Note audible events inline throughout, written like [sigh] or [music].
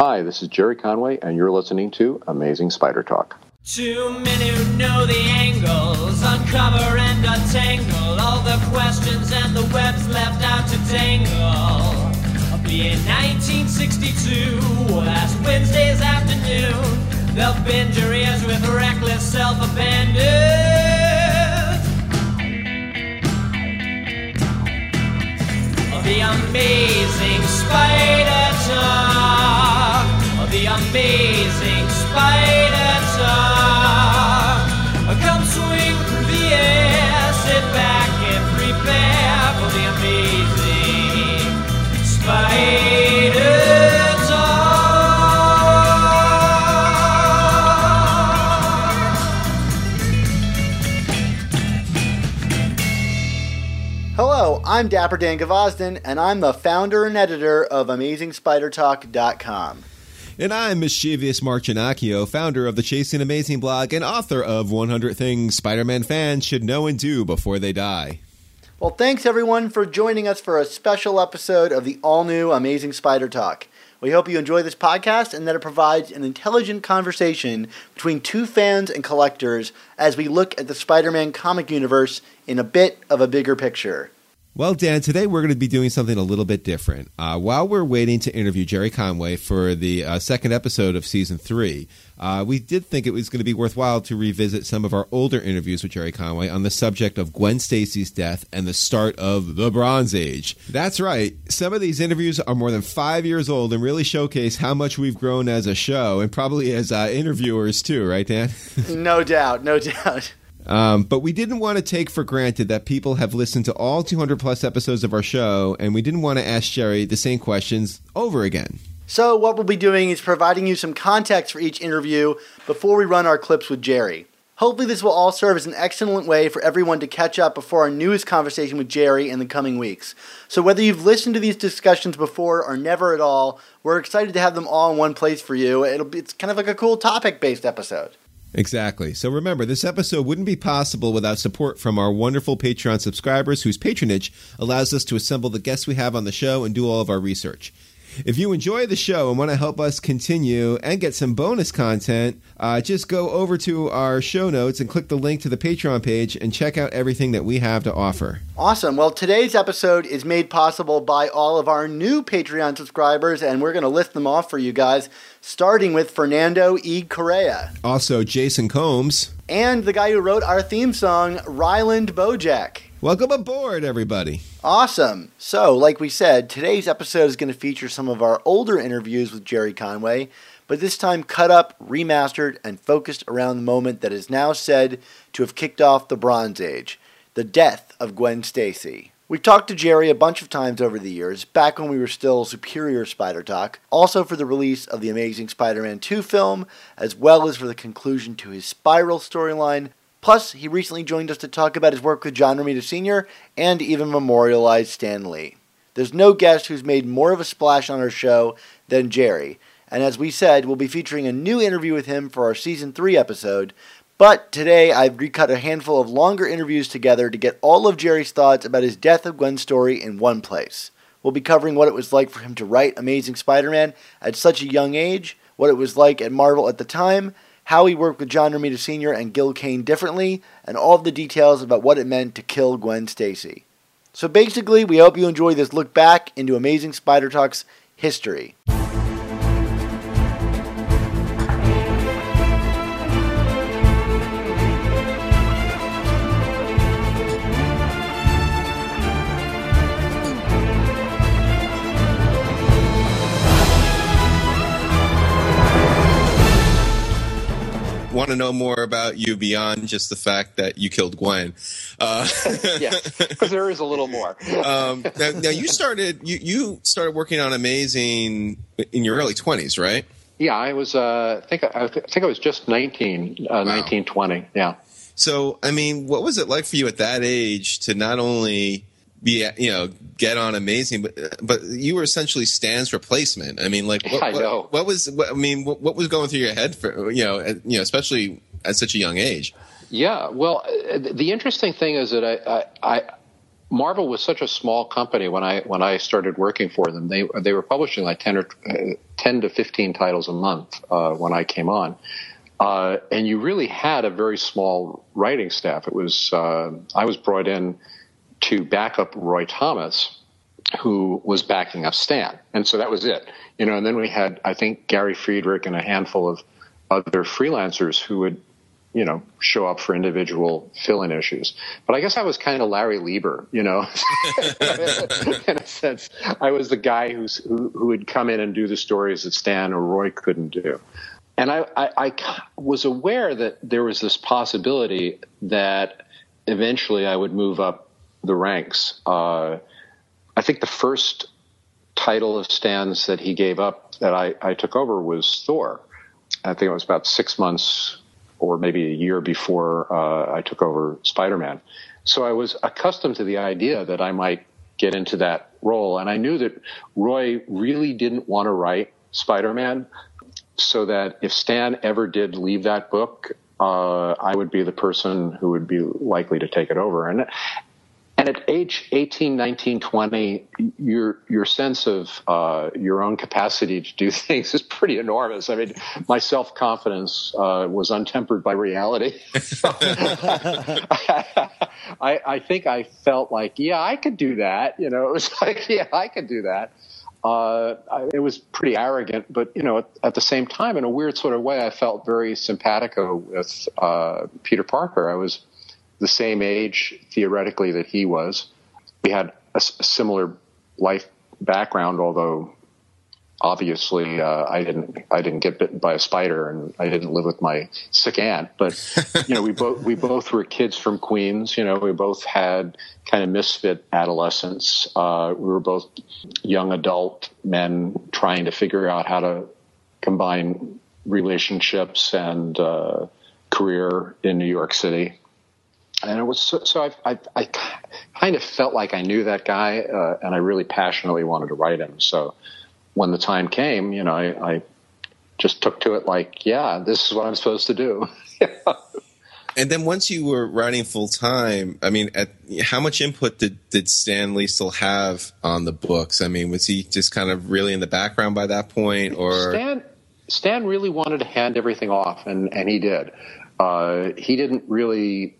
Hi, this is Gerry Conway, and you're listening to Amazing Spider Talk. Two men who know the angles, uncover and untangle all the questions and the webs left out to. Be in 1962, last Wednesday's afternoon, they'll bend your ears with reckless self-abandon. The amazing spider the amazing spider talk. Come swing through the air, sit back and prepare for the amazing spider Hello, I'm Dapper Dan Gvozden, and I'm the founder and editor of AmazingSpiderTalk.com. And I'm mischievous Mark founder of the Chasing Amazing blog and author of 100 Things Spider Man fans should know and do before they die. Well, thanks everyone for joining us for a special episode of the all new Amazing Spider Talk. We hope you enjoy this podcast and that it provides an intelligent conversation between two fans and collectors as we look at the Spider Man comic universe in a bit of a bigger picture. Well, Dan, today we're going to be doing something a little bit different. Uh, while we're waiting to interview Gerry Conway for the uh, second episode of season three, uh, we did think it was going to be worthwhile to revisit some of our older interviews with Gerry Conway on the subject of Gwen Stacy's death and the start of the Bronze Age. That's right. Some of these interviews are more than five years old and really showcase how much we've grown as a show and probably as uh, interviewers too, right, Dan? [laughs] no doubt, no doubt. Um, but we didn't want to take for granted that people have listened to all 200 plus episodes of our show, and we didn't want to ask Gerry the same questions over again. So, what we'll be doing is providing you some context for each interview before we run our clips with Gerry. Hopefully, this will all serve as an excellent way for everyone to catch up before our newest conversation with Gerry in the coming weeks. So, whether you've listened to these discussions before or never at all, we're excited to have them all in one place for you. It'll be, it's kind of like a cool topic based episode. Exactly. So remember, this episode wouldn't be possible without support from our wonderful Patreon subscribers whose patronage allows us to assemble the guests we have on the show and do all of our research. If you enjoy the show and want to help us continue and get some bonus content, uh, just go over to our show notes and click the link to the Patreon page and check out everything that we have to offer. Awesome. Well, today's episode is made possible by all of our new Patreon subscribers, and we're going to list them off for you guys, starting with Fernando E. Correa. Also, Jason Combs. And the guy who wrote our theme song, Ryland Bojack. Welcome aboard, everybody. Awesome. So, like we said, today's episode is going to feature some of our older interviews with Gerry Conway, but this time cut up, remastered, and focused around the moment that is now said to have kicked off the Bronze Age the death of Gwen Stacy. We've talked to Gerry a bunch of times over the years, back when we were still Superior Spider Talk, also for the release of the Amazing Spider Man 2 film, as well as for the conclusion to his Spiral storyline, Plus, he recently joined us to talk about his work with John Romita Sr. and even memorialize Stan Lee. There's no guest who's made more of a splash on our show than Gerry, and as we said, we'll be featuring a new interview with him for our season 3 episode. But today I've recut a handful of longer interviews together to get all of Gerry's thoughts about his Death of Gwen story in one place. We'll be covering what it was like for him to write Amazing Spider Man at such a young age, what it was like at Marvel at the time, how he worked with John Romita Sr. and Gil Kane differently, and all the details about what it meant to kill Gwen Stacy. So basically, we hope you enjoy this look back into Amazing Spider Talk's history. Want to know more about you beyond just the fact that you killed Gwen. Uh, [laughs] yeah, because there is a little more. [laughs] um, now, now, you started you you started working on Amazing in your early twenties, right? Yeah, I was. Uh, I think I think I was just 19, uh, wow. 19, 20. Yeah. So, I mean, what was it like for you at that age to not only be you know get on amazing but but you were essentially stan's replacement i mean like what, I what, what was what, i mean what, what, was going through your head for you know you know especially at such a young age yeah well uh, the interesting thing is that i i, I Marvel was such a small company when I when I started working for them. They they were publishing like ten or uh, ten to fifteen titles a month uh, when I came on, uh, and you really had a very small writing staff. It was uh, I was brought in to back up Roy Thomas, who was backing up Stan, and so that was it. You know, and then we had I think Gary Friedrich and a handful of other freelancers who would you know, show up for individual fill-in issues. But I guess I was kind of Larry Lieber, you know, [laughs] in a sense. I was the guy who's, who, who would come in and do the stories that Stan or Roy couldn't do. And I, I, I was aware that there was this possibility that eventually I would move up the ranks. Uh, I think the first title of Stan's that he gave up that I, I took over was Thor. I think it was about six months or maybe a year before uh, I took over Spider Man. So I was accustomed to the idea that I might get into that role. And I knew that Roy really didn't want to write Spider Man, so that if Stan ever did leave that book, uh, I would be the person who would be likely to take it over. And and at age 18, 19, 20, your your sense of uh, your own capacity to do [laughs] things is pretty enormous. I mean, my self confidence uh, was untempered by reality. [laughs] I, I, think I felt like, yeah, I could do that. You know, it was [laughs] like, yeah, I could do that. Uh, I, it was pretty arrogant, but you know, at, at, the same time, in a weird sort of way, I felt very simpatico with uh, Peter Parker. I was the same age theoretically that he was. We had a, similar life background, although obviously uh, I didn't I didn't get bitten by a spider and I didn't live with my sick aunt. But [laughs] you know, we both we both were kids from Queens. You know, we both had kind of misfit adolescence. Uh, we were both young adult men trying to figure out how to combine relationships and uh, career in New York City and it was so, so I, I, I, kind of felt like I knew that guy, uh, and I really passionately wanted to write him. So when the time came, you know, I, I just took to it like, yeah, this is what I'm supposed to do. [laughs] and then once you were writing full time, I mean, at, how much input did, did Stan Lee still have on the books? I mean, was he just kind of really in the background by that point, or Stan? Stan really wanted to hand everything off, and and he did. Uh, he didn't really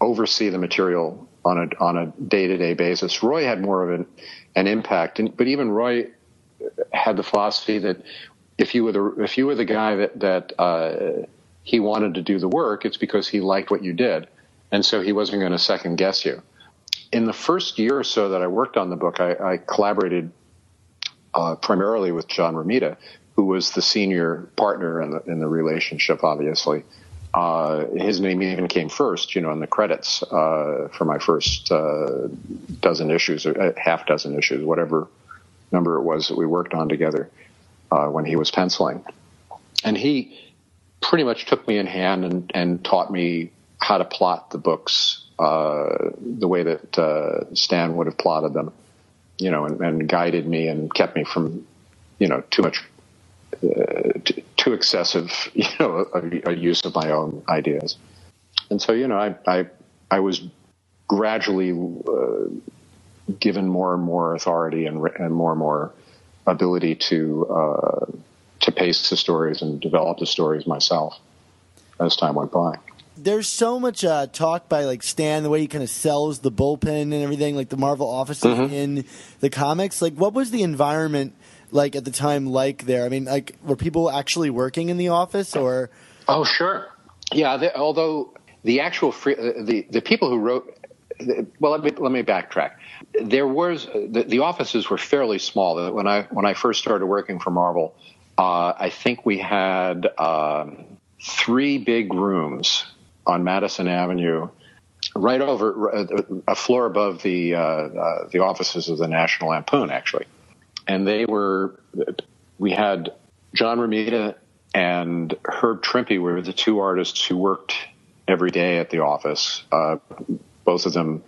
oversee the material on a on a day to day basis. Roy had more of an an impact, and, but even Roy had the philosophy that if you were the if you were the guy that that uh, he wanted to do the work, it's because he liked what you did, and so he wasn't going to second guess you. In the first year or so that I worked on the book, I, I collaborated uh, primarily with John Romita, who was the senior partner in the in the relationship, obviously. Uh, his name even came first, you know, in the credits uh, for my first uh, dozen issues, or uh, half dozen issues, whatever number it was that we worked on together uh, when he was penciling. And he pretty much took me in hand and, and taught me how to plot the books the way that Stan would have plotted them, you know, and, and guided me and kept me from, you know, too much uh, too excessive, [laughs] you know, a, a, use of my own ideas. And so, you know, I I, I was gradually uh, given more and more authority and, and more and more ability to uh, to pace the stories and develop the stories myself as time went by. There's so much uh, talk by like Stan, the way he kind of sells the bullpen and everything, like the Marvel offices mm-hmm. in the comics. Like, what was the environment? Like at the time like there? I mean, like were people actually working in the office or? Oh, sure. Yeah. They, although the actual free, uh, the the people who wrote. Well, let me let me backtrack. There was the, the offices were fairly small when I when I first started working for Marvel. Uh, I think we had um, three big rooms on Madison Avenue, right over a floor above the uh, uh, the offices of the National Lampoon, actually and they were we had John Romita and Herb Trimpe were the two artists who worked every day at the office. Uh, both of them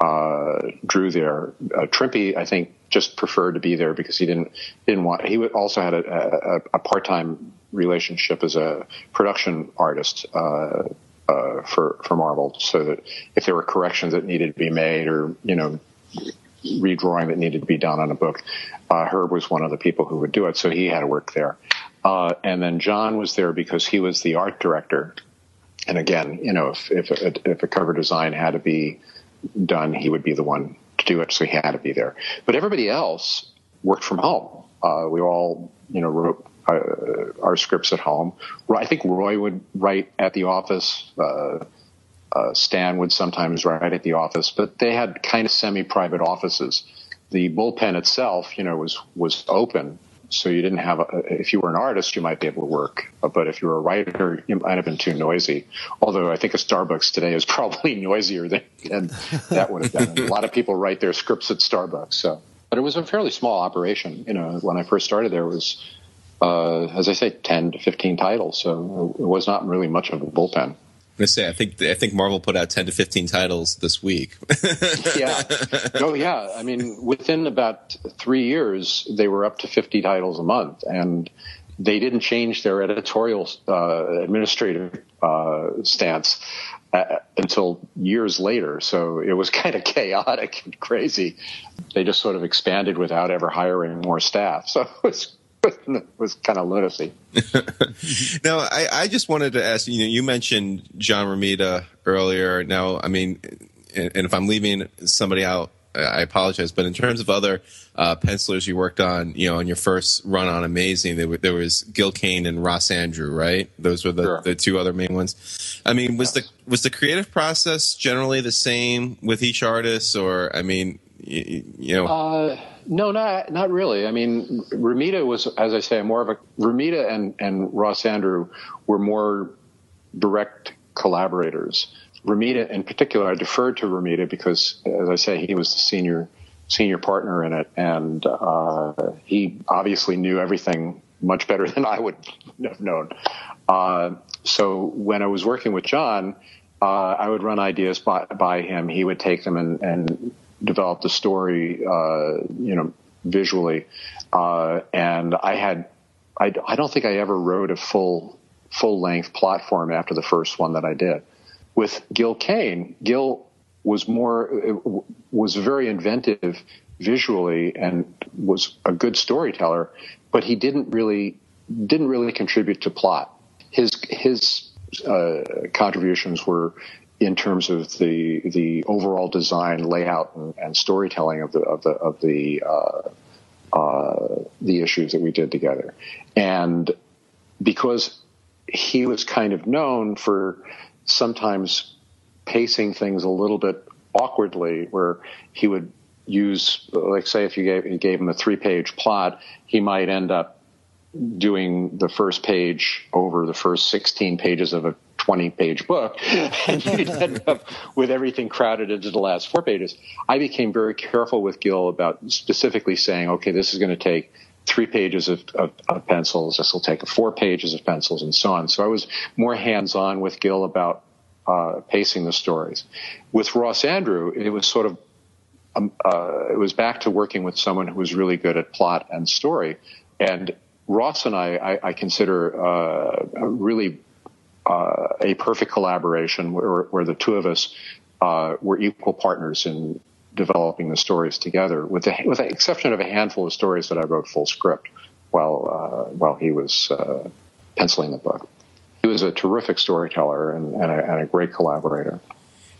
uh, drew there. Uh, Trimpe, I think, just preferred to be there because he didn't didn't want. He also had a, a, a part time relationship as a production artist uh, uh, for for Marvel, so that if there were corrections that needed to be made, or you know, redrawing that needed to be done on a book, uh, Herb was one of the people who would do it. So he had to work there, uh, and then John was there because he was the art director. And again, you know, if if a, if a cover design had to be done, he would be the one to do it. So he had to be there. But everybody else worked from home. Uh, we all, you know, wrote uh, our scripts at home. I think Roy would write at the office. Uh, uh, Stan would sometimes write at the office, but they had kind of semi-private offices. The bullpen itself, you know, was was open, so you didn't have. A, if you were an artist, you might be able to work, but if you were a writer, you might have been too noisy. Although I think a Starbucks today is [laughs] probably noisier than, than that would have been. a lot of people write their scripts at Starbucks, so. But it was a fairly small operation. You know, when I first started there, was uh, as I say, 10 to 15 titles. So it was not really much of a bullpen. I say, I think I think Marvel put out 10 to 15 titles this week. yeah. Oh, yeah. I mean, within about three years, they were up to 50 titles a month. And they didn't change their editorial uh, administrative uh, stance uh, until years later. So it was [laughs] kind of chaotic and crazy. They just sort of expanded without ever hiring more staff. So it was [laughs] was kind of lunacy. [laughs] now, I, I, just wanted to ask you. Know, you mentioned John Romita earlier. Now, I mean, and, and if I'm leaving somebody out, I apologize. But in terms of other uh, pencilers you worked on, you know, on your first run on Amazing, there, there was Gil Kane and Ross Andru, right? Those were the, sure. the two other main ones. I mean, was yes. the was the creative process generally the same with each artist, or I mean, you, you know? Uh, no, not not really. I mean, Romita was, as I say, more of a Romita and and Ross Andru were more direct collaborators. Romita, in particular, I deferred to Romita because, as I say, he was the senior senior partner in it, and uh, he obviously knew everything much better [laughs] than I would have known. Uh, so when I was working with John, uh, I would run ideas by, by him. He would take them and, and develop the story, uh, you know, visually. Uh, and I had, I, I don't think I ever wrote a full, full length plot form after the first one that I did. With Gil Kane, Gil was more, was very inventive visually and was a good storyteller, but he didn't really, didn't really contribute to plot. His, his, uh, contributions were in terms of the the overall design, layout, and, and storytelling of the of the of the uh, uh, the issues that we did together, and because he was kind of known for sometimes pacing things a little bit awkwardly, where he would use, like, say, if you gave you gave him a three page plot, he might end up doing the first page over the first 16 pages of a 20 page book [laughs] and you'd end up with everything crowded into the last four pages. I became very careful with Gil about specifically saying, okay, this is going to take three pages of, of, of pencils. This will take four pages of pencils and so on. So I was more hands on with Gil about uh, pacing the stories. With Ross Andru, it was sort of um, uh, it was back to working with someone who was really good at plot and story. And Ross and I, I, I consider uh, really uh, a perfect collaboration where, where, the two of us uh, were equal partners in developing the stories together, with the, with the exception of a handful of stories that I wrote full script while uh, while he was uh, penciling the book. He was a terrific storyteller and, and, a, and, a, great collaborator.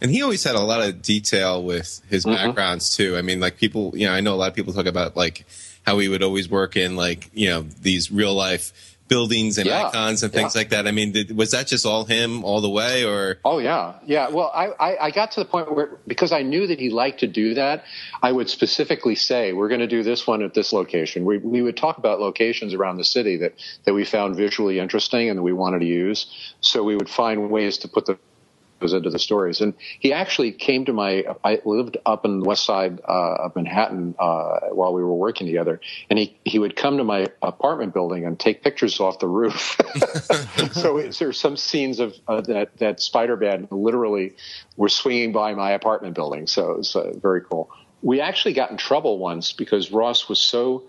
And he always had a lot of detail with his mm-hmm. backgrounds too. I mean, like people, you know, I know a lot of people talk about like how he would always work in like you know these real life buildings and yeah, icons and things yeah. like that. I mean, did, was that just all him all the way, or? Oh yeah, yeah. Well, I, I, I got to the point where because I knew that he liked to do that, I would specifically say, "We're going to do this one at this location." We we would talk about locations around the city that that we found visually interesting and that we wanted to use. So we would find ways to put the goes into the stories. And he actually came to my, I lived up in the west side uh, of Manhattan uh, while we were working together. And he, he would come to my apartment building and take pictures off the roof. [laughs] so there's some scenes of uh, that, that Spider-Man literally were swinging by my apartment building. So it was uh, very cool. We actually got in trouble once because Ross was so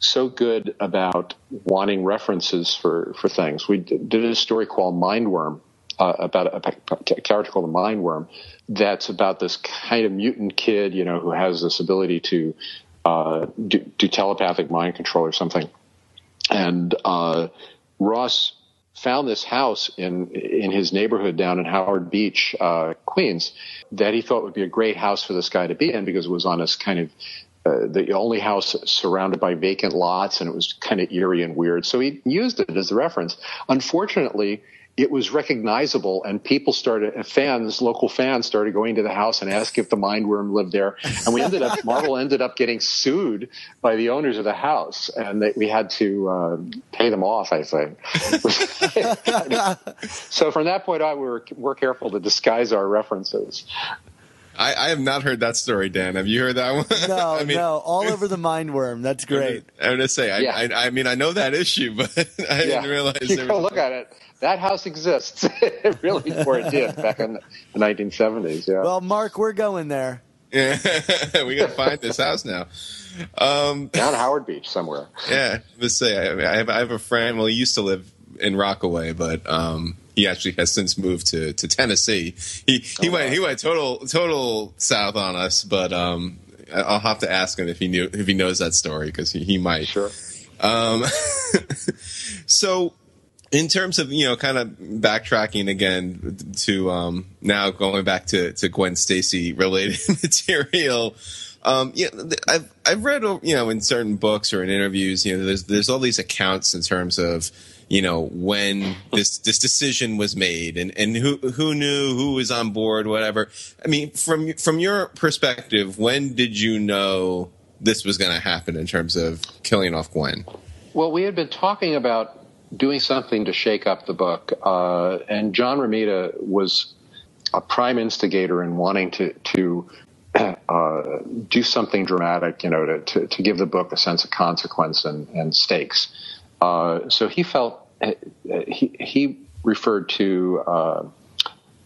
so good about wanting references for, for things. We did a story called Mindworm, uh, about a, a, character called the Mind Worm That's about this kind of mutant kid, you know, who has this ability to uh, do, do, telepathic mind control or something. And uh, Ross found this house in in his neighborhood down in Howard Beach, uh, Queens, that he thought would be a great house for this guy to be in because it was on this kind of uh, the only house surrounded by vacant lots, and it was kind of eerie and weird. So he used it as a reference. Unfortunately, it was recognizable, and people started fans, local fans, started going to the house and asking if the mindworm lived there. And we ended up [laughs] Marvel ended up getting sued by the owners of the house, and they, we had to uh, pay them off. I think. [laughs] so from that point on, we were we're careful to disguise our references. I, I, have not heard that story, Dan. Have you heard that one? No, [laughs] I mean, no, all over the mind worm. That's great. I'm gonna say, I, yeah. I, I, mean, I know that issue, [laughs] but I yeah. didn't realize. You go look at it. That house exists. [laughs] really, before it did back in the 1970s. Yeah. Well, Mark, we're going there. Yeah, we gotta find this house now. Um, Down Howard Beach somewhere. Yeah, let's say I, have, I have a friend. Well, he used to live in Rockaway, but um, he actually has since moved to, to Tennessee. He he oh, went wow. he went total total south on us, but um, I'll have to ask him if he knew if he knows that story because he, he might. Sure. Um, [laughs] so in terms of you know kind of backtracking again to um, now going back to, to Gwen Stacy related [laughs] material um, yeah, I've I've read you know in certain books or in interviews you know there's there's all these accounts in terms of you know when this this decision was made and and who who knew who was on board whatever i mean from from your perspective when did you know this was going to happen in terms of killing off gwen well we had been talking about doing something to shake up the book uh, and john romita was a prime instigator in wanting to to [clears throat] uh, do something dramatic, you know, to, to, to, give the book a sense of consequence and, and stakes. Uh, so he felt uh, he he referred to uh,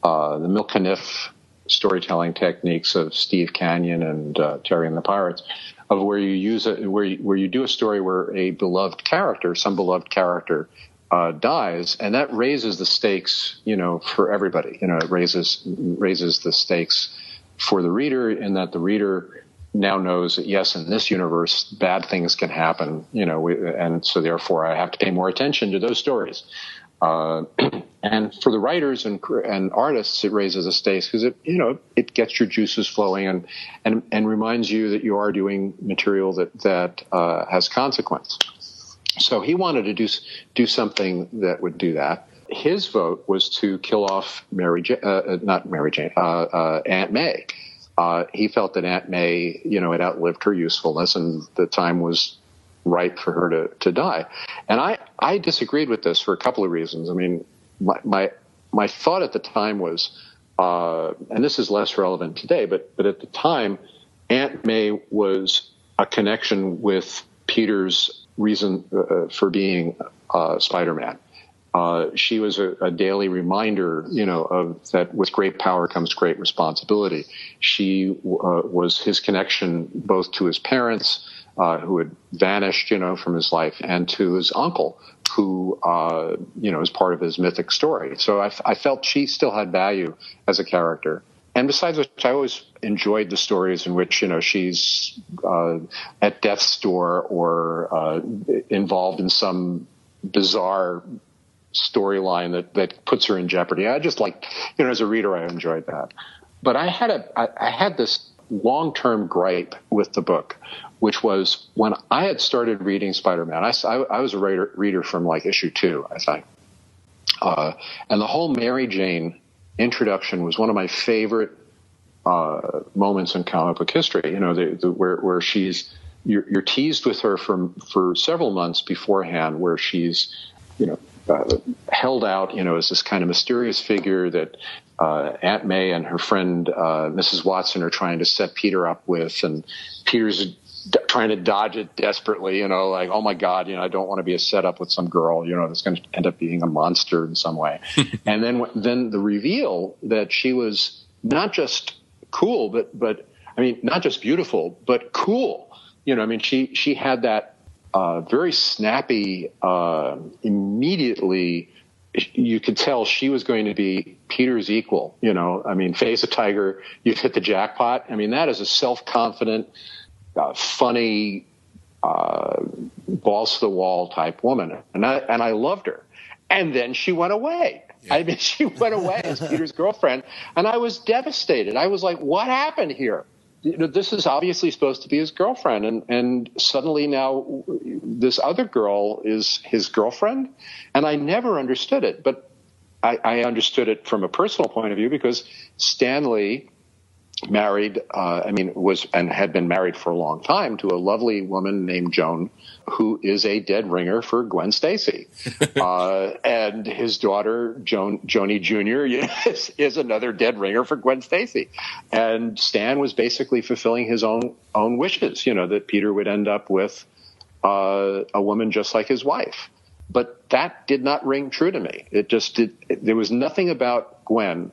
uh, the Milt Caniff storytelling techniques of Steve Canyon and uh, Terry and the Pirates, of where you use it where you, where you do a story where a beloved character, some beloved character. Uh, dies, and that raises the stakes, you know, for everybody. You know, it raises raises the stakes for the reader, in that the reader now knows that yes, in this universe, bad things can happen, you know, and so therefore I have to pay more attention to those stories. Uh, [clears throat] and for the writers and and artists, it raises a stakes because it you know it gets your juices flowing and and and reminds you that you are doing material that that uh, has consequence. So he wanted to do do something that would do that. His vote was to kill off Mary, uh, uh, not Mary Jane, uh, uh, Aunt May uh, he felt that Aunt May, you know, had outlived her usefulness and the time was ripe for her to, to die. And I, I disagreed with this for a couple of reasons. I mean, my, my, my thought at the time was, uh, and this is less relevant today, but, but at the time, Aunt May was a connection with Peter's reason uh, for being uh, Spider-Man. Uh, she was a, a, daily reminder, you know, of that with great power comes great responsibility. She uh, was his connection both to his parents, uh, who had vanished, you know, from his life, and to his uncle, who, uh, you know, is part of his mythic story. So I, I, felt she still had value as a character. And besides which, I always enjoyed the stories in which, you know, she's uh, at death's door or involved in some bizarre storyline that, that puts her in jeopardy. I just like, you know, as a reader, I enjoyed that. But I had a, I, I had this long term gripe with the book, which was when I had started reading Spider Man, I, I, I, was a reader, reader from like issue two, I think. Uh, and the whole Mary Jane introduction was one of my favorite uh, moments in comic book history. You know, the, the, where, where she's, you're, you're teased with her from, for several months beforehand, where she's, you know, uh, held out, you know, as this kind of mysterious figure that uh, Aunt May and her friend uh, Mrs. Watson are trying to set Peter up with, and Peter's d- trying to dodge it desperately. You know, like, oh my God, you know, I don't want to be a setup with some girl, you know, that's going to end up being a monster in some way. [laughs] and then, then the reveal that she was not just cool, but but I mean, not just beautiful, but cool. You know, I mean, she she had that uh, very snappy, uh, immediately you could tell she was going to be Peter's equal. You know, I mean, face a tiger, you've hit the jackpot. I mean, that is a self confident, uh, funny, uh, balls to the wall type woman, and I and I loved her. And then she went away. Yeah. I mean, [laughs] she went away as Peter's girlfriend, and I was devastated. I was like, "What happened here?" You know, this is obviously supposed to be his girlfriend, and and suddenly now this other girl is his girlfriend, and I never understood it, but I, I understood it from a personal point of view because Stan Lee married, uh, I mean, was and had been married for a long time to a lovely woman named Joan, who is a dead ringer for Gwen Stacy, [laughs] uh, and his daughter Joan Joni Jr. [laughs] is, is another dead ringer for Gwen Stacy, and Stan was basically fulfilling his own own wishes, you know, that Peter would end up with uh, a woman just like his wife. But that did not ring true to me. It just did. There was nothing about Gwen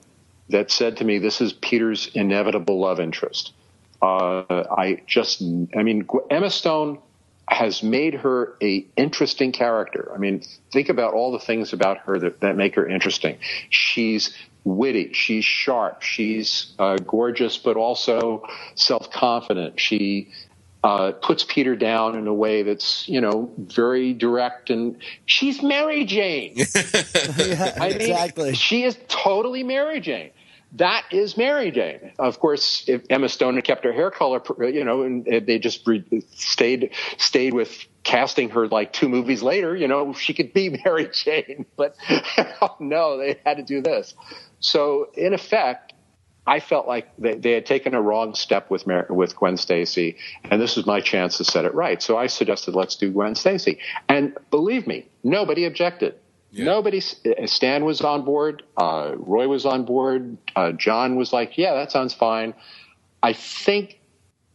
that said to me, "This is Peter's inevitable love interest." Uh, I just, I mean, Emma Stone has made her a interesting character. I mean, think about all the things about her that, that make her interesting. She's witty, she's sharp, she's uh, gorgeous, but also self confident. She uh, puts Peter down in a way that's you know very direct, and she's Mary Jane. yeah, [laughs] I mean, exactly. She is totally Mary Jane that is Mary Jane. Of course, if Emma Stone had kept her hair color, you know, and they just stayed stayed with casting her like two movies later, you know, she could be [laughs] Mary Jane. But [laughs] oh, no, they had to do this. So in effect, I felt like they, they had taken a wrong step with Mary, with Gwen Stacy, and this was my chance to set it right. So I suggested let's do Gwen Stacy, and believe me, nobody objected. Yeah. Nobody, Stan was on board. Uh, Roy was on board. Uh, John was like, yeah, that sounds fine. I think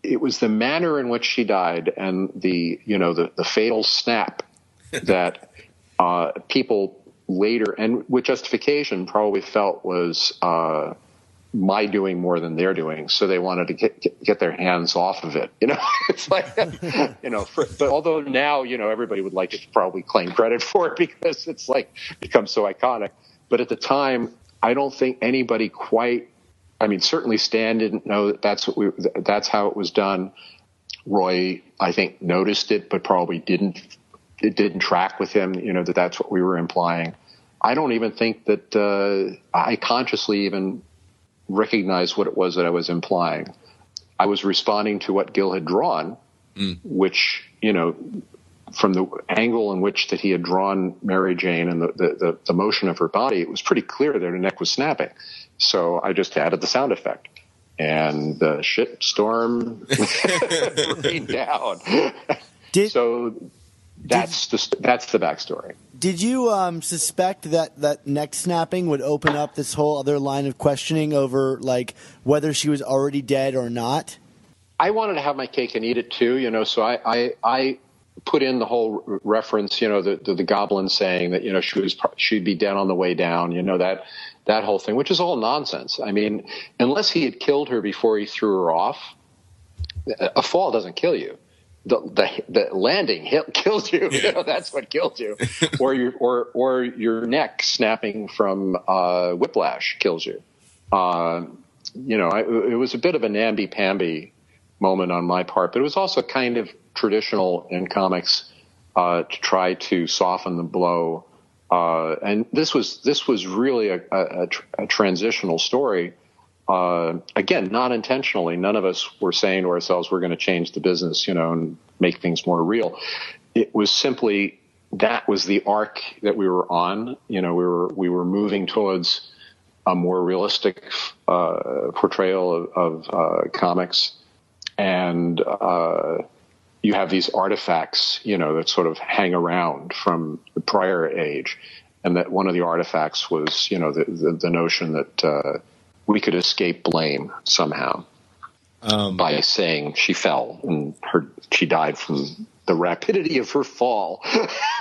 it was the manner in which she died and the, you know, the, the fatal snap [laughs] that uh, people later and with justification probably felt was uh, my doing more than they're doing, so they wanted to get get their hands off of it. You know, [laughs] it's like [laughs] you know, for, but although now you know everybody would like to probably claim credit [laughs] for it because it's like become so iconic. But at the time, I don't think anybody quite. I mean, certainly Stan didn't know that that's what we that's how it was done. Roy, I think, noticed it, but probably didn't. It didn't track with him. You know that that's what we were implying. I don't even think that uh, I consciously even recognize what it was that I was implying. I was responding to what Gil had drawn, mm. which, you know, from the angle in which that he had drawn Mary Jane and the, the, the, motion of her body, it was pretty clear that her neck was snapping. So I just added the sound effect. And the shit storm [laughs] rained down. Did, so that's did, the that's the backstory. Did you um, suspect that that neck snapping would open up this whole other line of questioning over like whether she was already dead or not? I wanted to have my cake and eat it too, you know. So I I, I put in the whole reference, you know, the, the, the goblin saying that you know she was she'd be dead on the way down, you know that that whole thing, which is all nonsense. I mean, unless he had killed her before he threw her off, a fall doesn't kill you the the, the landing hit, [laughs] kills you. Yeah. you know, that's what kills you, or your or or your neck snapping from uh, whiplash kills you. Uh, you know, I, it was a bit of a namby pamby moment on my part, but it was also kind of traditional in comics uh, to try to soften the blow. Uh, and this was this was really a, a, a transitional story uh, again, not intentionally, none of us were saying to ourselves, we're going to change the business, you know, and make things more real. It was simply that was the arc that we were on. You know, we were, we were moving towards a more realistic, uh, portrayal of, of uh, comics. And, uh, you have these artifacts, you know, that sort of hang around from the prior age. And that one of the artifacts was, you know, the, the, the notion that, uh, we could escape blame somehow um, by saying she fell and her she died from the rapidity of her fall. [laughs]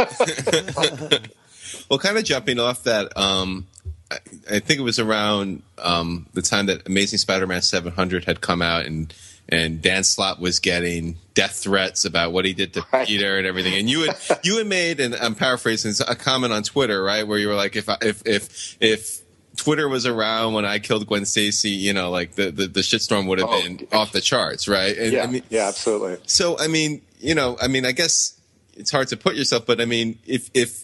well, kind of jumping off that, um, I, I, think it was around um, the time that Amazing Spider-Man 700 had come out, and and Dan Slott was getting death threats about what he did to Right. Peter and everything. And you had you had made, and I'm paraphrasing, a comment on Twitter, right, where you were like, if I, if if if Twitter was around when I killed Gwen Stacy, you know, like the the, the shitstorm would have Oh. been off the charts, right? And, Yeah, I mean, yeah, absolutely. so I mean, you know, I mean, I guess it's hard to put yourself, but I mean, if if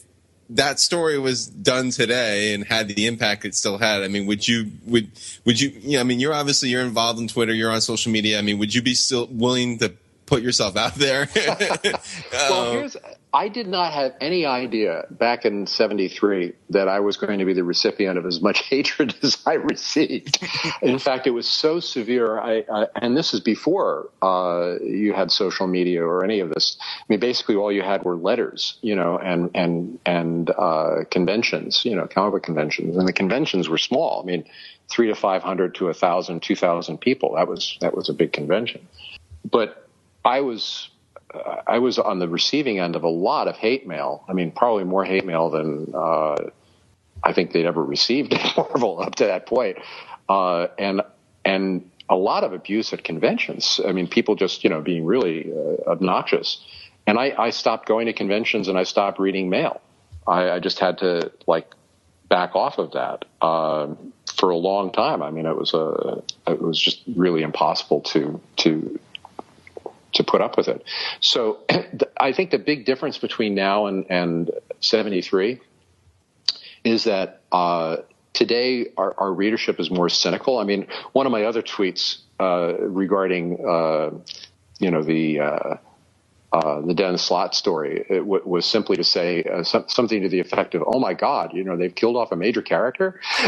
that story was done today and had the impact it still had, I mean, would you would would you? You know, I mean, you're obviously you're involved in Twitter, you're on social media. I mean, would you be still willing to put yourself out there? [laughs] [laughs] Well, Um, here's I did not have any idea back in '73 that I was going to be the recipient of as much [laughs] hatred as I received. in [laughs] fact, it was so severe. I, I and this is before uh, you had social media or any of this. I mean, basically, all you had were letters, you know, and and and uh, conventions, you know, comic book conventions, and the conventions were small. I mean, three to five hundred to a thousand, two thousand people. That was that was a big convention, but I was I was on the receiving end of a lot of hate mail. I mean, probably more hate mail than uh, I think they'd ever received [laughs] at Marvel up to that point, uh, and and a lot of abuse at conventions. I mean, people just you know being really uh, obnoxious, and I, I stopped going to conventions and I stopped reading mail. I, I just had to like back off of that um, for a long time. I mean, it was a it was just really impossible to to to put up with it. So [clears throat] I think the big difference between now and, and 73 is that uh, today our, our readership is more cynical. I mean, one of my other tweets uh, regarding, uh, you know, the uh, the Dan Slott story w- was simply to say uh, some, something to the effect of, "Oh my God, you know, they've killed off a major character. [laughs]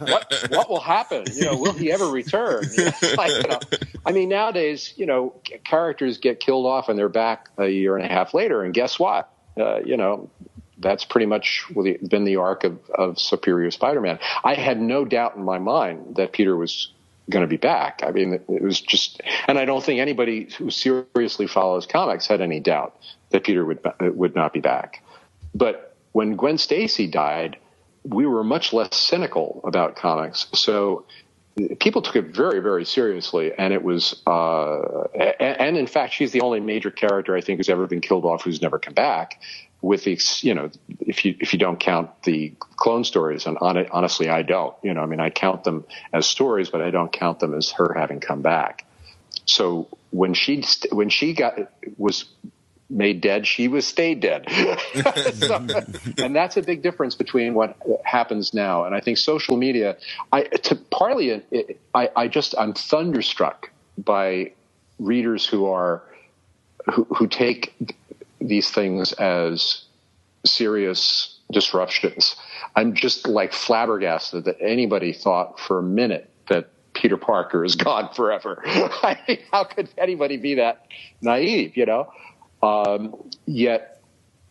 what what will happen? You know, will he ever return? [laughs] Like, you know, I mean, nowadays, you know, characters get killed off and they're back a year and a half later, and guess what? Uh, you know, that's pretty much been the arc of, of Superior Spider-Man. I had no doubt in my mind that Peter was going to be back. I mean, it was just, and I don't think anybody who seriously follows comics had any doubt that Peter would would not be back. But when Gwen Stacy died, we were much less cynical about comics. So people took it very, very seriously, and it was, uh, and, and in fact, she's the only major character I think who's ever been killed off who's never come back. With the, you know, if you if you don't count the clone stories, and honestly, I don't. You know, I mean, I count them as stories, but I don't count them as her having come back. So when she when she got was made dead, she was stayed dead. [laughs] so, and that's a big difference between what happens now. And I think social media, I to partly, it, I, I just I'm thunderstruck by readers who are who, who take these things as serious disruptions. I'm just like flabbergasted that anybody thought for a minute that Peter Parker is [laughs] gone forever. [laughs] I mean, how could anybody be that naive, you know? Um, yet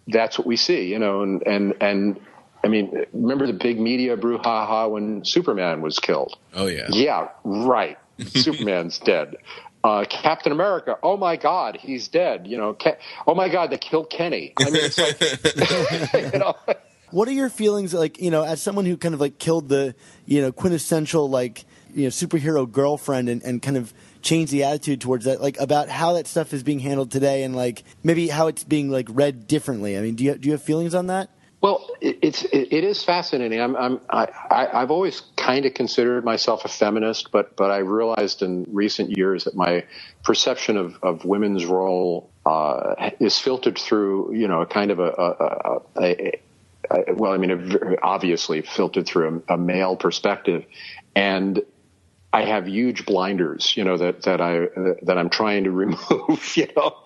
that's what we see, you know, and, and, and I mean, remember the big media brouhaha when Superman was killed? Oh yeah. Yeah, right. [laughs] Superman's dead. Uh, Captain America, oh my God, he's dead. You know, Ke- oh my God, they killed Kenny. I mean, it's like, [laughs] you know, What are your feelings like, you know, as someone who kind of like killed the, you know, quintessential like, you know, superhero girlfriend and, and kind of changed the attitude towards that, like about how that stuff is being handled today and like maybe how it's being like read differently. I mean, do you do you have feelings on that? Well, it, it's it, it is fascinating. I'm, I'm I, I, I've always kind of considered myself a feminist, but but I realized in recent years that my perception of, of women's role uh, is filtered through you know a kind of a, a, a, a, well, I mean, obviously filtered through a, male perspective, and I have huge blinders, you know, that that I that I'm trying to [laughs] remove, you know,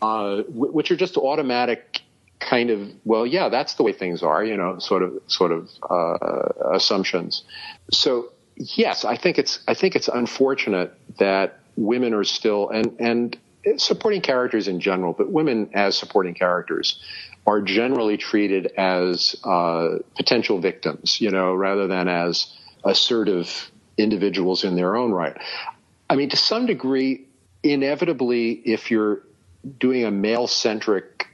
uh, which are just automatic kind of well, yeah, that's the way things are, you know, sort of sort of uh, assumptions. So yes, I think it's I think it's unfortunate that women are still and and supporting characters in general, but women as supporting characters are generally treated as uh, potential victims, you know, rather than as assertive individuals in their own right. I mean, to some degree, inevitably, if you're doing a male centric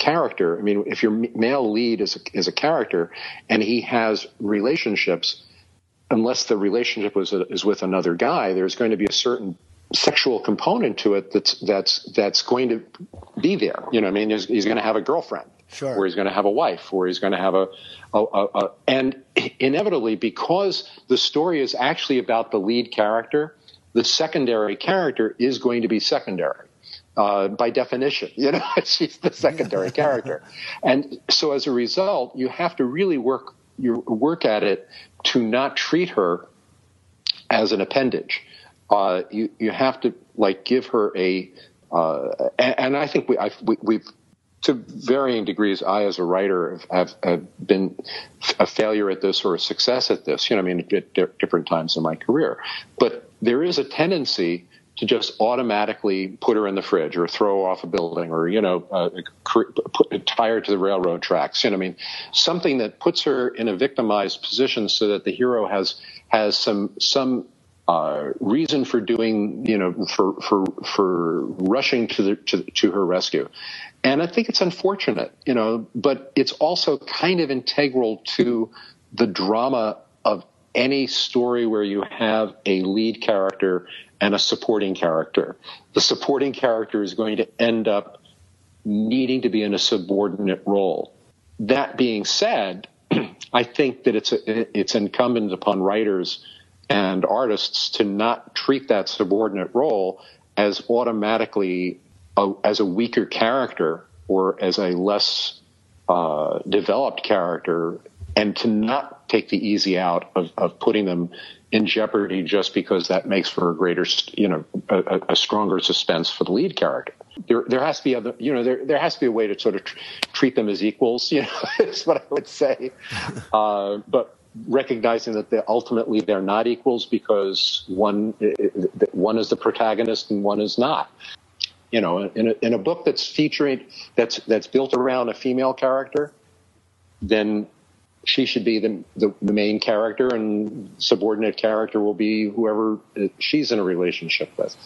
character, I mean, if your male lead is a, is a character and he has relationships, unless the relationship was is with another guy, there's going to be a certain sexual component to it that's that's that's going to be there. You know, I mean, he's, he's going to have a girlfriend, Sure. or he's going to have a wife, or he's going to have a, a, a, a, and inevitably because the story is actually about the lead character, the secondary character is going to be secondary. Uh, by definition, you know, [laughs] she's the secondary [laughs] character, and so as a result, you have to really work you work at it to not treat her as an appendage. Uh, you you have to like give her a, uh, and, and I think we I've, we we've to varying degrees. I as a writer have, have, have been a failure at this or a success at this. You know, I mean, at di- different times in my career, but there is a tendency to just automatically put her in the fridge or throw off a building or you know uh, put, tie her to the railroad tracks. You know, I mean, something that puts her in a victimized position so that the hero has has some some uh, reason for doing, you know, for for for rushing to the to, to her rescue, and I think it's unfortunate, you know, but it's also kind of integral to the drama of any story where you have a lead character and a supporting character. The supporting character is going to end up needing to be in a subordinate role. That being said, [clears throat] I think that it's a, it's incumbent upon writers and artists to not treat that subordinate role as automatically a, as a weaker character or as a less uh, developed character, and to not take the easy out of, of putting them in jeopardy just because that makes for a greater, you know, a, a stronger suspense for the lead character. There, there has to be other, you know, there, there has to be a way to sort of tr- treat them as equals. [laughs] You know, is what I would say. [laughs] Uh, but recognizing that they ultimately they're not equals because one one is the protagonist and one is not. You know, in a, in a book that's featuring that's that's built around a female character, then she should be the, the, the main character, and subordinate character will be whoever she's in a relationship with.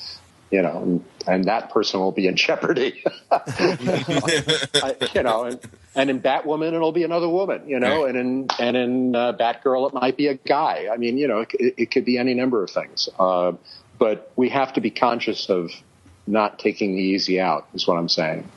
You know, and, and that person will be in jeopardy. [laughs] I, you know, and, and in Batwoman it'll be another woman. You know, and in and in uh, Batgirl it might be a guy. I mean, you know, it, it could be any number of things. Uh, but we have to be conscious of not taking the easy out. Is what I'm saying.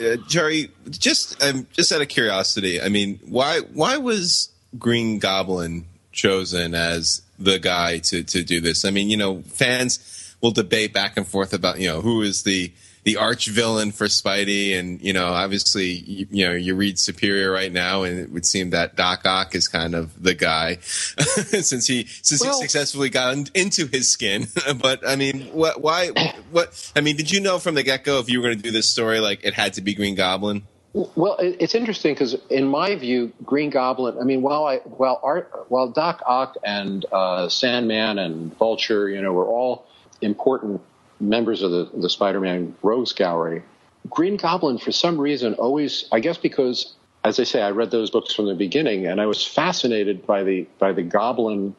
Uh, Gerry, just um, just out of curiosity, I mean, why why was Green Goblin chosen as the guy to to do this? I mean, you know, fans will debate back and forth about you know who is the the arch villain for Spidey, and you know, obviously, you, you, know, you read Superior right now, and it would seem that Doc Ock is kind of the guy [laughs] since he since well, he successfully got into his skin. [laughs] but I mean, what? Why? What? I mean, did you know from the get go if you were going to do this story, like it had to be Green Goblin? Well, it's interesting because, in my view, Green Goblin. I mean, while I while Art, while Doc Ock and uh, Sandman and Vulture, you know, were all important members of the, the Spider-Man Rogues Gallery. Green Goblin, for some reason, always, I guess because, as I say, I read those books from the beginning, and I was fascinated by the by the Goblin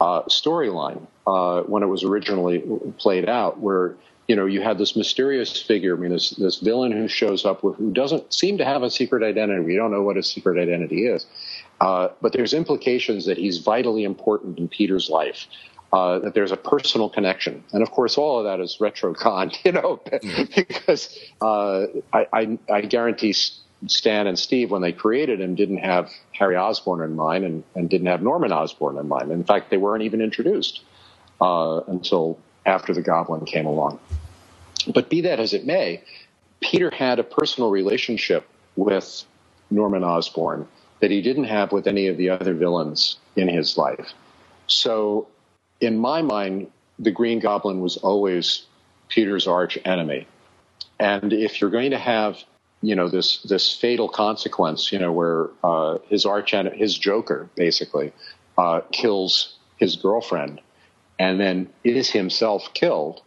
uh, storyline uh, when it was originally played out, where you know you had this mysterious figure, I mean, this this villain who shows up with, who doesn't seem to have a secret identity. We don't know what his secret identity is, uh, but there's implications that he's vitally important in Peter's life uh, that there's a personal connection. And of course, all of that is retrocon, [laughs] you know, because uh, I, I, I, guarantee Stan and Steve, when they created him, didn't have Harry Osborn in mind and, and didn't have Norman Osborn in mind. In fact, they weren't even introduced uh, until after the Goblin came along. But be that as it may, Peter had a personal relationship with Norman Osborn that he didn't have with any of the other villains in his life. So in my mind, the Green Goblin was always Peter's arch enemy. And if you're going to have, you know, this this fatal consequence, you know, where uh, his arch enemy, his Joker basically uh, kills his girlfriend, and then is himself killed,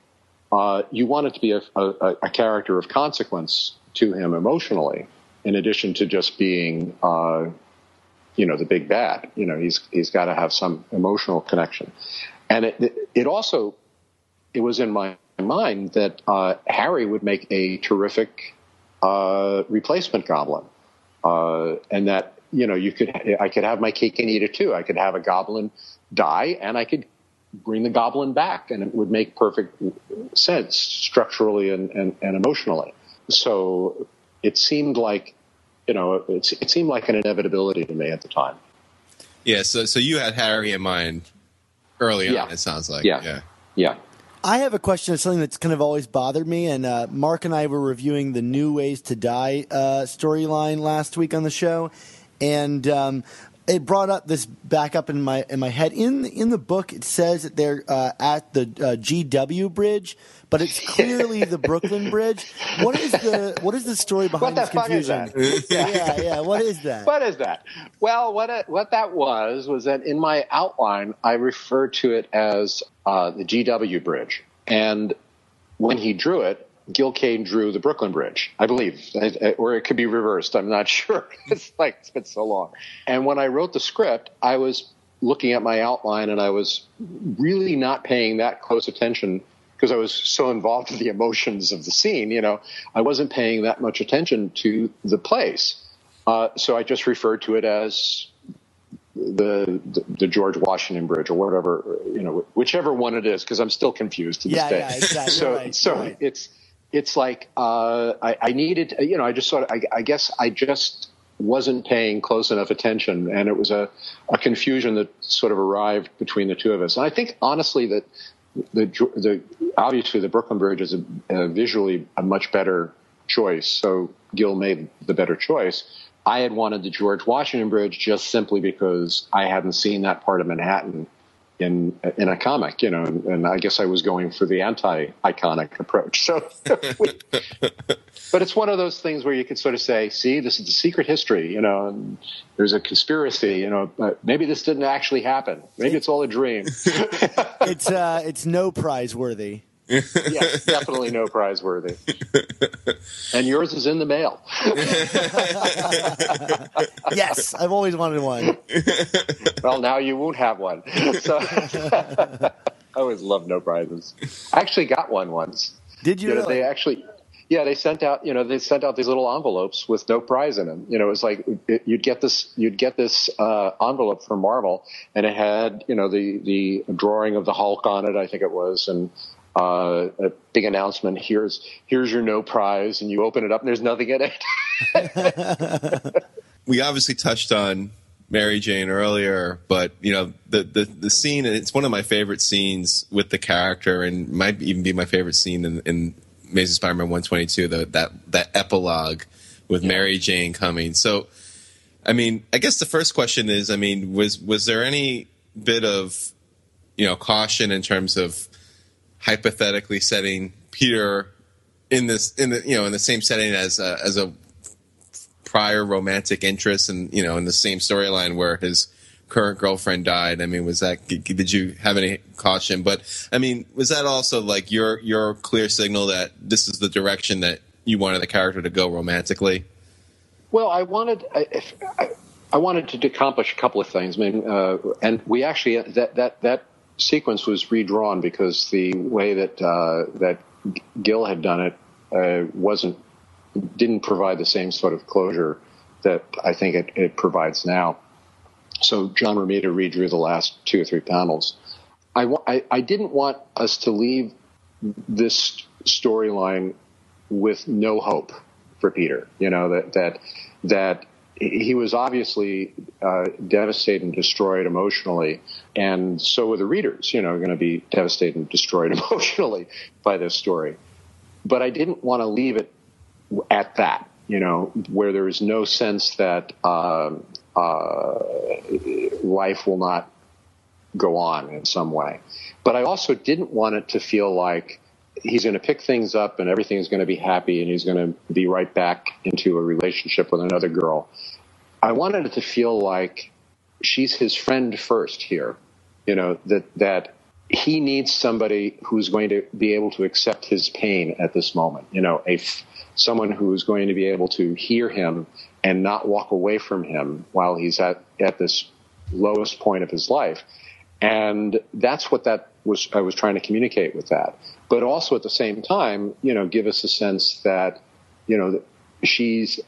uh, you want it to be a, a, a, character of consequence to him emotionally, in addition to just being, uh, you know, the big bad. You know, he's he's got to have some emotional connection. And it, it also, it was in my mind that uh, Harry would make a terrific uh, replacement Goblin, uh, and that you know you could I could have my cake and eat it too. I could have a Goblin die and I could bring the goblin back and it would make perfect sense structurally and, and, and emotionally. So it seemed like, you know, it, it seemed like an inevitability to me at the time. Yeah. So, so you had Harry in mind early Yeah. on, it sounds like. Yeah. Yeah. Yeah. I have a question of something that's kind of always bothered me, and uh, Mark and I were reviewing the New Ways to Die uh, storyline last week on the show, and um, it brought up this back up in my in my head. In in the book, it says that they're uh, at the uh, GW Bridge, but it's [laughs] clearly the Brooklyn Bridge. What is the what is the story behind What this the fuck is confusion? [laughs] yeah, yeah. What is that? What is that? Well, what it, what that was was that in my outline, I referred to it as uh, the GW Bridge, and when he drew it, Gil Kane drew the Brooklyn Bridge, I believe, or it could be reversed. I'm not [laughs] sure. it's like it's been so long. And when I wrote the script, I was looking at my outline, and I was really not paying that close attention because I was so involved in the emotions of the scene. You know, I wasn't paying that much attention to the place. Uh, so I just referred to it as the, the the George Washington Bridge or whatever you know, whichever one it is, because I'm still confused to this Yeah, day. yeah, exactly. [laughs] So right, so right. it's it's like uh, I, I needed you know I just sort of I, I guess I just wasn't paying close enough attention, and it was a, a confusion that sort of arrived between the two of us. And I think honestly that the the obviously the Brooklyn Bridge is a, a visually a much better choice. So Gil made the better choice. I had wanted the George Washington Bridge just simply because I hadn't seen that part of Manhattan in in a comic, you know, and, and I guess I was going for the anti-iconic approach. So, [laughs] we, but it's one of those things where you could sort of say, "See, this is the secret history," you know, and there's a conspiracy, you know, but maybe this didn't actually happen. Maybe it's all a dream. [laughs] It's uh, it's no prize worthy. Yes, definitely no prize worthy. [laughs] and yours is in the mail. [laughs] Yes, I've always wanted one. well, now you won't have one. So [laughs] I always love no prizes. I actually got one once. Did you? You know, really? they actually, yeah, they sent out, you know, they sent out these little envelopes with no prize in them. You know, it was like it, you'd get this, you'd get this uh, envelope from Marvel, and it had, you know, the the drawing of the Hulk on it, I think it was, and uh, a big announcement. Here's here's your no prize, and you open it up, and there's nothing in it. [laughs] we obviously touched on Mary Jane earlier, but you know the the the scene. It's one of my favorite scenes with the character, and might even be my favorite scene in, in Amazing Spider-Man 122. The, that that epilogue with Mary Jane coming. So, I mean, I guess the first question is, I mean, was was there any bit of you know caution in terms of hypothetically setting Peter in this in the you know in the same setting as a, as a prior romantic interest and you know in the same storyline where his current girlfriend died. I mean was that did you have any caution? But i mean was that also like your your clear signal that this is the direction that you wanted the character to go romantically? Well, I wanted I, I, wanted to accomplish a couple of things. I mean, uh, and we actually that that that sequence was redrawn because the way that uh, that Gil had done it uh, wasn't didn't provide the same sort of closure that I think it, it provides now. So John Romita redrew the last two or three panels. I, I, I didn't want us to leave this storyline with no hope for Peter. You know that that that he was obviously uh, devastated and destroyed emotionally, and so were the readers. You know, going to be devastated and destroyed [laughs] emotionally by this story. But I didn't want to leave it at that. You know, where there is no sense that um uh, life will not go on in some way. But I also didn't want it to feel like he's going to pick things up and everything's going to be happy and he's going to be right back into a relationship with another girl. I wanted it to feel like she's his friend first here. You know, that, that he needs somebody who's going to be able to accept his pain at this moment. You know, a, someone who's going to be able to hear him and not walk away from him while he's at, at this lowest point of his life. And that's what that was, I was trying to communicate with that. But also at the same time, you know, give us a sense that, you know, she's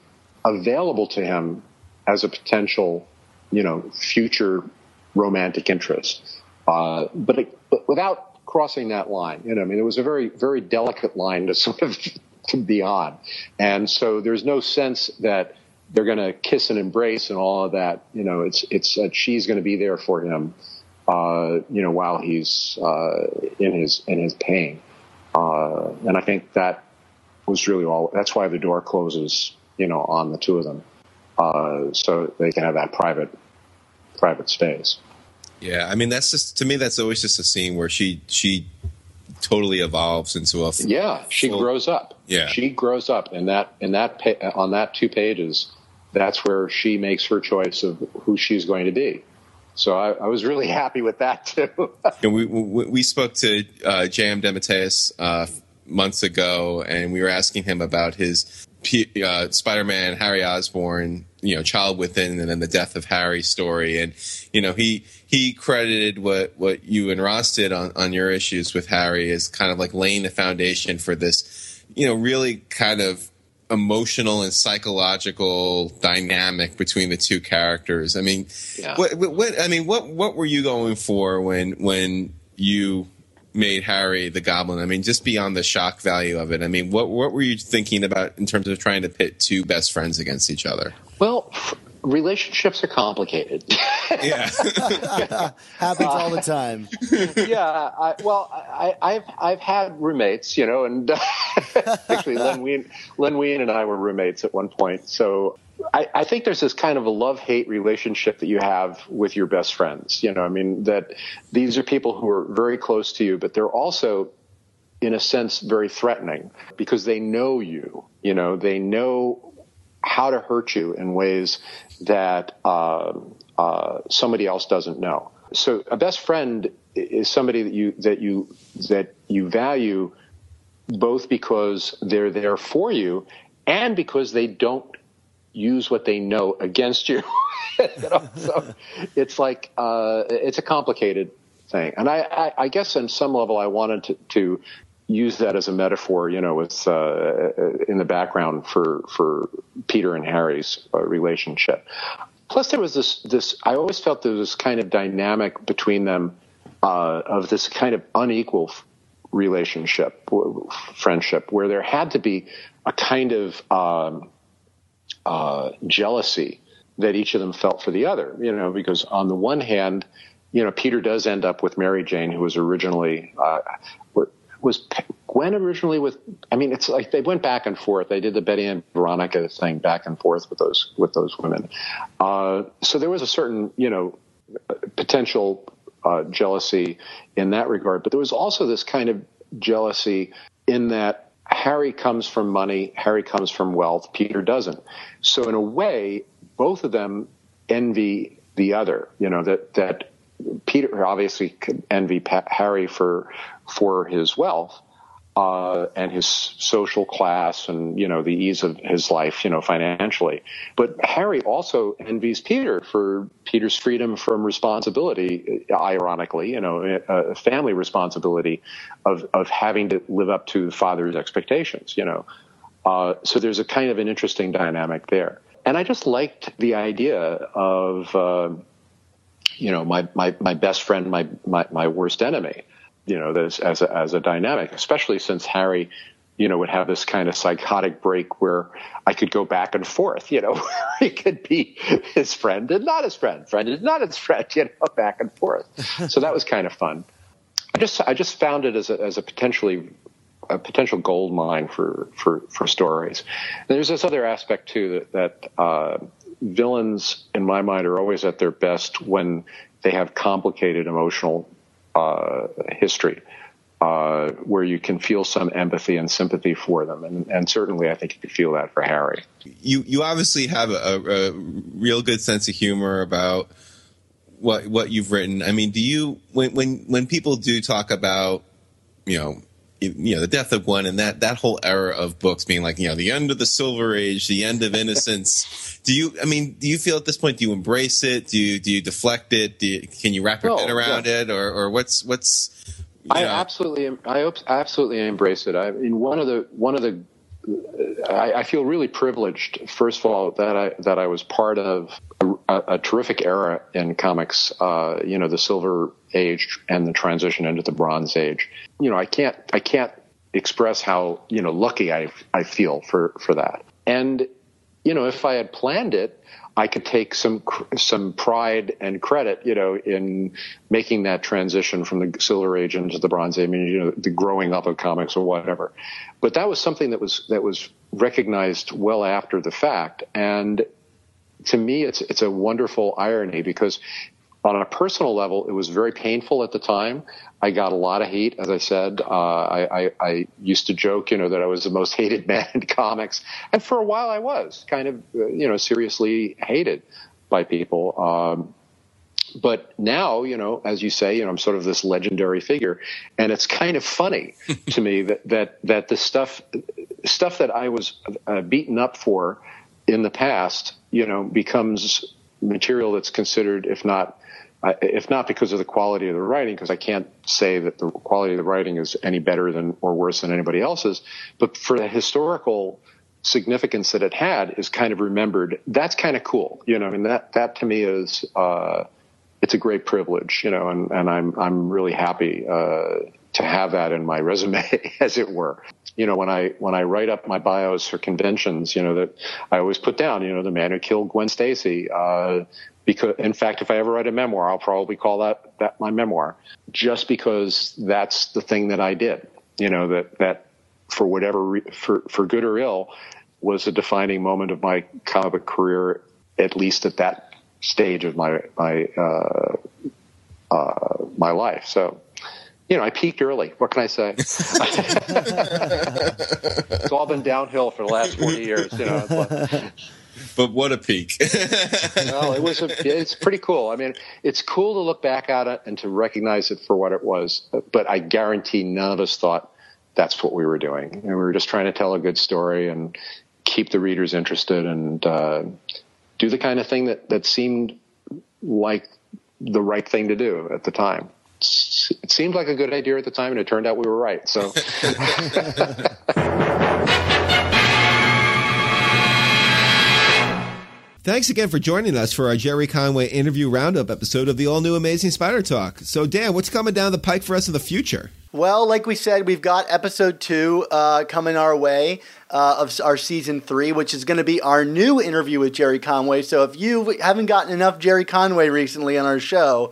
available to him as a potential, you know, future romantic interest, uh, but, it, but without crossing that line. You know, I mean, it was a very very delicate line to [laughs] sort of to be on, and so there's no sense that they're going to kiss and embrace and all of that. You know, it's it's uh, she's going to be there for him. Uh, you know, while he's uh, in his in his pain, uh, and I think that was really all. That's why the door closes. You know, on the two of them, uh, so they can have that private private space. Yeah, I mean that's just to me that's always just a scene where she she totally evolves into a yeah she full, grows up yeah she grows up in that in that on that two pages that's where she makes her choice of who she's going to be so I, I was really happy with that too. [laughs] and we, we, we spoke to uh, J.M. DeMatteis uh, months ago, and we were asking him about his uh, Spider-Man Harry Osborn, you know, Child Within, and then the death of Harry story, and you know he he credited what what you and Ross did on on your issues with Harry as kind of like laying the foundation for this, you know, really kind of emotional and psychological dynamic between the two characters. I mean, yeah. what, what I mean, what what were you going for when when you made Harry the Goblin? I mean, just beyond the shock value of it. I mean, what what were you thinking about in terms of trying to pit two best friends against each other? Well, relationships are complicated. yeah, [laughs] [laughs] happens all the time. [laughs] yeah, I, well, I, have I've had roommates, you know, and actually, Len Wein, Len Wein and I were roommates at one point. So I, I think there's this kind of a love hate relationship that you have with your best friends. You know, I mean that these are people who are very close to you, but they're also in a sense very threatening because they know you you know they know how to hurt you in ways that uh, uh, somebody else doesn't know. So a best friend is somebody that you that you that you value both because they're there for you and because they don't use what they know against you. [laughs] you know? So it's like uh, it's a complicated thing, and I, I, I, guess on some level I wanted to, to use that as a metaphor, you know, with uh, in the background for for Peter and Harry's uh, relationship. Plus, there was this this I always felt there was this kind of dynamic between them uh, of this kind of unequal relationship, friendship, where there had to be a kind of um, uh, jealousy that each of them felt for the other. You know, because on the one hand, you know, Peter does end up with Mary Jane, who was originally uh, was Gwen originally with? I mean, it's like they went back and forth. They did the Betty and Veronica thing back and forth with those with those women. Uh, so there was a certain, you know, potential uh, jealousy in that regard, but there was also this kind of jealousy in that Harry comes from money, Harry comes from wealth, Peter doesn't. So in a way, both of them envy the other. You know that that Peter obviously could envy Harry for for his wealth uh, and his social class and you know the ease of his life, you know, financially. But Harry also envies Peter for Peter's freedom from responsibility. Ironically, you know, a family responsibility of of having to live up to the father's expectations. You know, uh, so there's a kind of an interesting dynamic there. And I just liked the idea of. You know, my, my, my best friend, my, my, my worst enemy, you know, this as a, as a dynamic, especially since Harry, you know, would have this kind of psychotic break where I could go back and forth, you know, [laughs] he could be his friend and not his friend, friend and not his friend, [laughs] you know, back and forth. so that was kind of fun. I just, I just found it as a, as a potentially a potential gold mine for for for stories. And there's this other aspect too that, that uh, villains, in my mind, are always at their best when they have complicated emotional uh, history. Uh, where you can feel some empathy and sympathy for them, and, and, certainly I think you could feel that for Harry. You you obviously have a, a, real good sense of humor about what what you've written. I mean, do you when when when people do talk about you know you know the death of one and that that whole era of books being like you know the end of the silver age the end of innocence [laughs] do you i mean do you feel at this point do you embrace it do you do you deflect it do you, can you wrap your no, head around yeah. it or or what's what's i know? absolutely i absolutely embrace it i mean one of the one of the I, I, feel really privileged. First of all, that I that I was part of a, a, terrific era in comics. Uh, you know, the Silver Age and the transition into the Bronze Age. You know, I can't I can't express how you know lucky I I feel for for that. And you know, if I had planned it, I could take some some pride and credit, you know, in making that transition from the Silver Age into the Bronze Age. I mean, you know, the growing up of comics or whatever. But that was something that was that was recognized well after the fact, and to me, it's it's a wonderful irony because on a personal level, it was very painful at the time. I got a lot of hate, as I said. Uh, I, I, I, used to joke, you know, that I was the most [laughs] hated man in comics, and for a while I was kind of, uh, you know, seriously hated by people. Um, but now, you know, as you say, you know, I'm sort of this legendary figure, and it's kind of funny [laughs] to me that that that the stuff stuff that I was uh, beaten up for in the past, you know, becomes material that's considered, if not if not because of the quality of the writing, because I can't say that the quality of the writing is any better than or worse than anybody else's, but for the historical significance that it had is kind of remembered. That's kind of cool, you know. I mean that that to me is uh, it's a great privilege, you know, and, and I'm I'm really happy uh, to have that in my [laughs] resume, as it were. You know, when I when I write up my bios for conventions, you know that I always put down, you know, the man who killed Gwen Stacy, uh, because in fact if i ever write a memoir i'll probably call that that my memoir just because that's the thing that i did you know that that for whatever for for good or ill was a defining moment of my comic career at least at that stage of my my uh, uh, my life so you know, I peaked early. What can I say? [laughs] [laughs] it's all been downhill for the last 40 years, you know but what a peak! [laughs] well, it was. A, it's pretty cool. I mean, it's cool to look back at it and to recognize it for what it was. But I guarantee none of us thought that's what we were doing. And we were just trying to tell a good story and keep the readers interested and uh, do the kind of thing that that seemed like the right thing to do at the time. It seemed like a good idea at the time, and it turned out we were right. So. [laughs] [laughs] Thanks again for joining us for our Gerry Conway interview roundup episode of the all new Amazing Spider Talk. So, Dan, what's coming down the pike for us in the future? Well, like we said, we've got episode two uh, coming our way uh, of our season three, which is going to be our new interview with Gerry Conway. So, if you haven't gotten enough Gerry Conway recently on our show,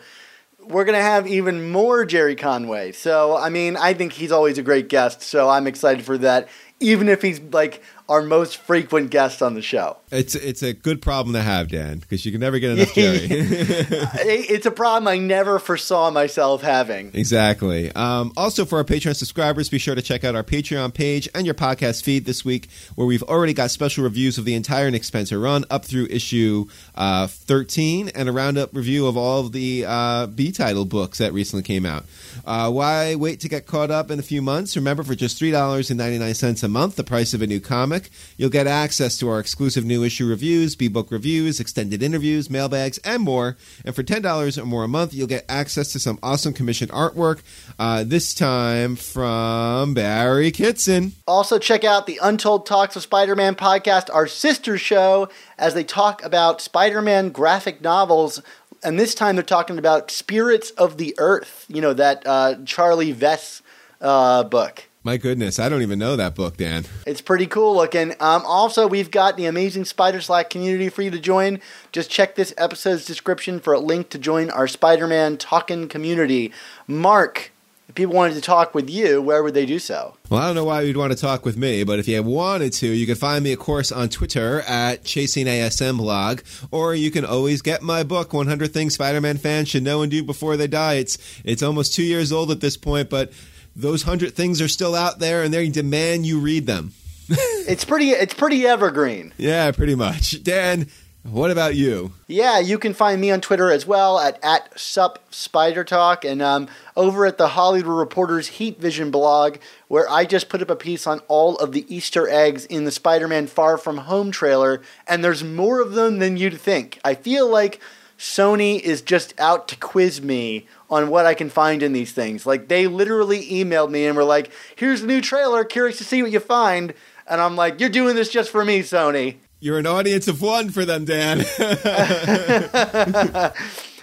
we're going to have even more Gerry Conway. So, I mean, I think he's always a great guest. So, I'm excited for that even if he's like our most frequent guest on the show. It's it's a good problem to have, Dan, because you can never get enough [laughs] Gerry. it's a problem I never foresaw myself having. Exactly. Um, also, for our Patreon subscribers, be sure to check out our Patreon page and your podcast feed this week, where we've already got special reviews of the entire Nick Spencer run up through issue uh, 13 and a roundup review of all of the uh, B title books that recently came out. Uh, why wait to get caught up in a few months? Remember, for just $3.99 a month, the price of a new comic, you'll get access to our exclusive new issue reviews, B book reviews, extended interviews, mailbags, and more. And for $10 or more a month, you'll get access to some awesome commissioned artwork, uh, this time from Barry Kitson. Also, check out the Untold Talks of Spider Man podcast, our sister show, as they talk about Spider Man graphic novels and this time they're talking about Spirits of the Earth. You know that uh, Charlie Vess uh, book. My goodness, I don't even know that book, Dan. It's pretty cool looking. Um, also, we've got the amazing Spider Slack community for you to join. Just check this episode's description for a link to join our Spider Man talking community. Mark, if people wanted to talk with you, where would they do so? Well, I don't know why you'd want to talk with me, but if you wanted to, you can find me, of course, on Twitter at ChasingASMBlog, or you can always get my book, 100 Things Spider-Man Fans Should Know and Do Before They Die. It's it's almost two years old at this point, but those hundred things are still out there, and they demand you read them. [laughs] it's pretty. It's pretty evergreen. Yeah, pretty much. Dan, what about you? Yeah, you can find me on Twitter as well at, at sup spider talk and um, over at the Hollywood Reporter's Heat Vision blog, where I just put up a piece on all of the Easter eggs in the Spider-Man Far From Home trailer, and there's more of them than you'd think. I feel like Sony is just out to quiz me on what I can find in these things. Like they literally emailed me and were like, "Here's a new trailer. Curious to see what you find." And I'm like, "You're doing this just for me, Sony." You're an audience of one for them, Dan. [laughs]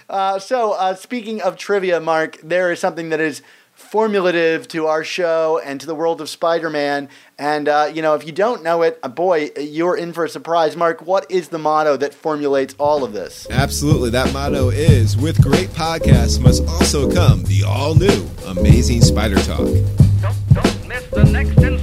uh, so, uh, speaking of trivia, Mark, there is something that is formulative to our show and to the world of Spider-Man. And uh, you know, if you don't know it, uh, boy, you're in for a surprise. Mark, what is the motto that formulates all of this? Absolutely, that motto is: "With great podcasts must also come the all-new, amazing Spider Talk." Don't, don't miss the next installment.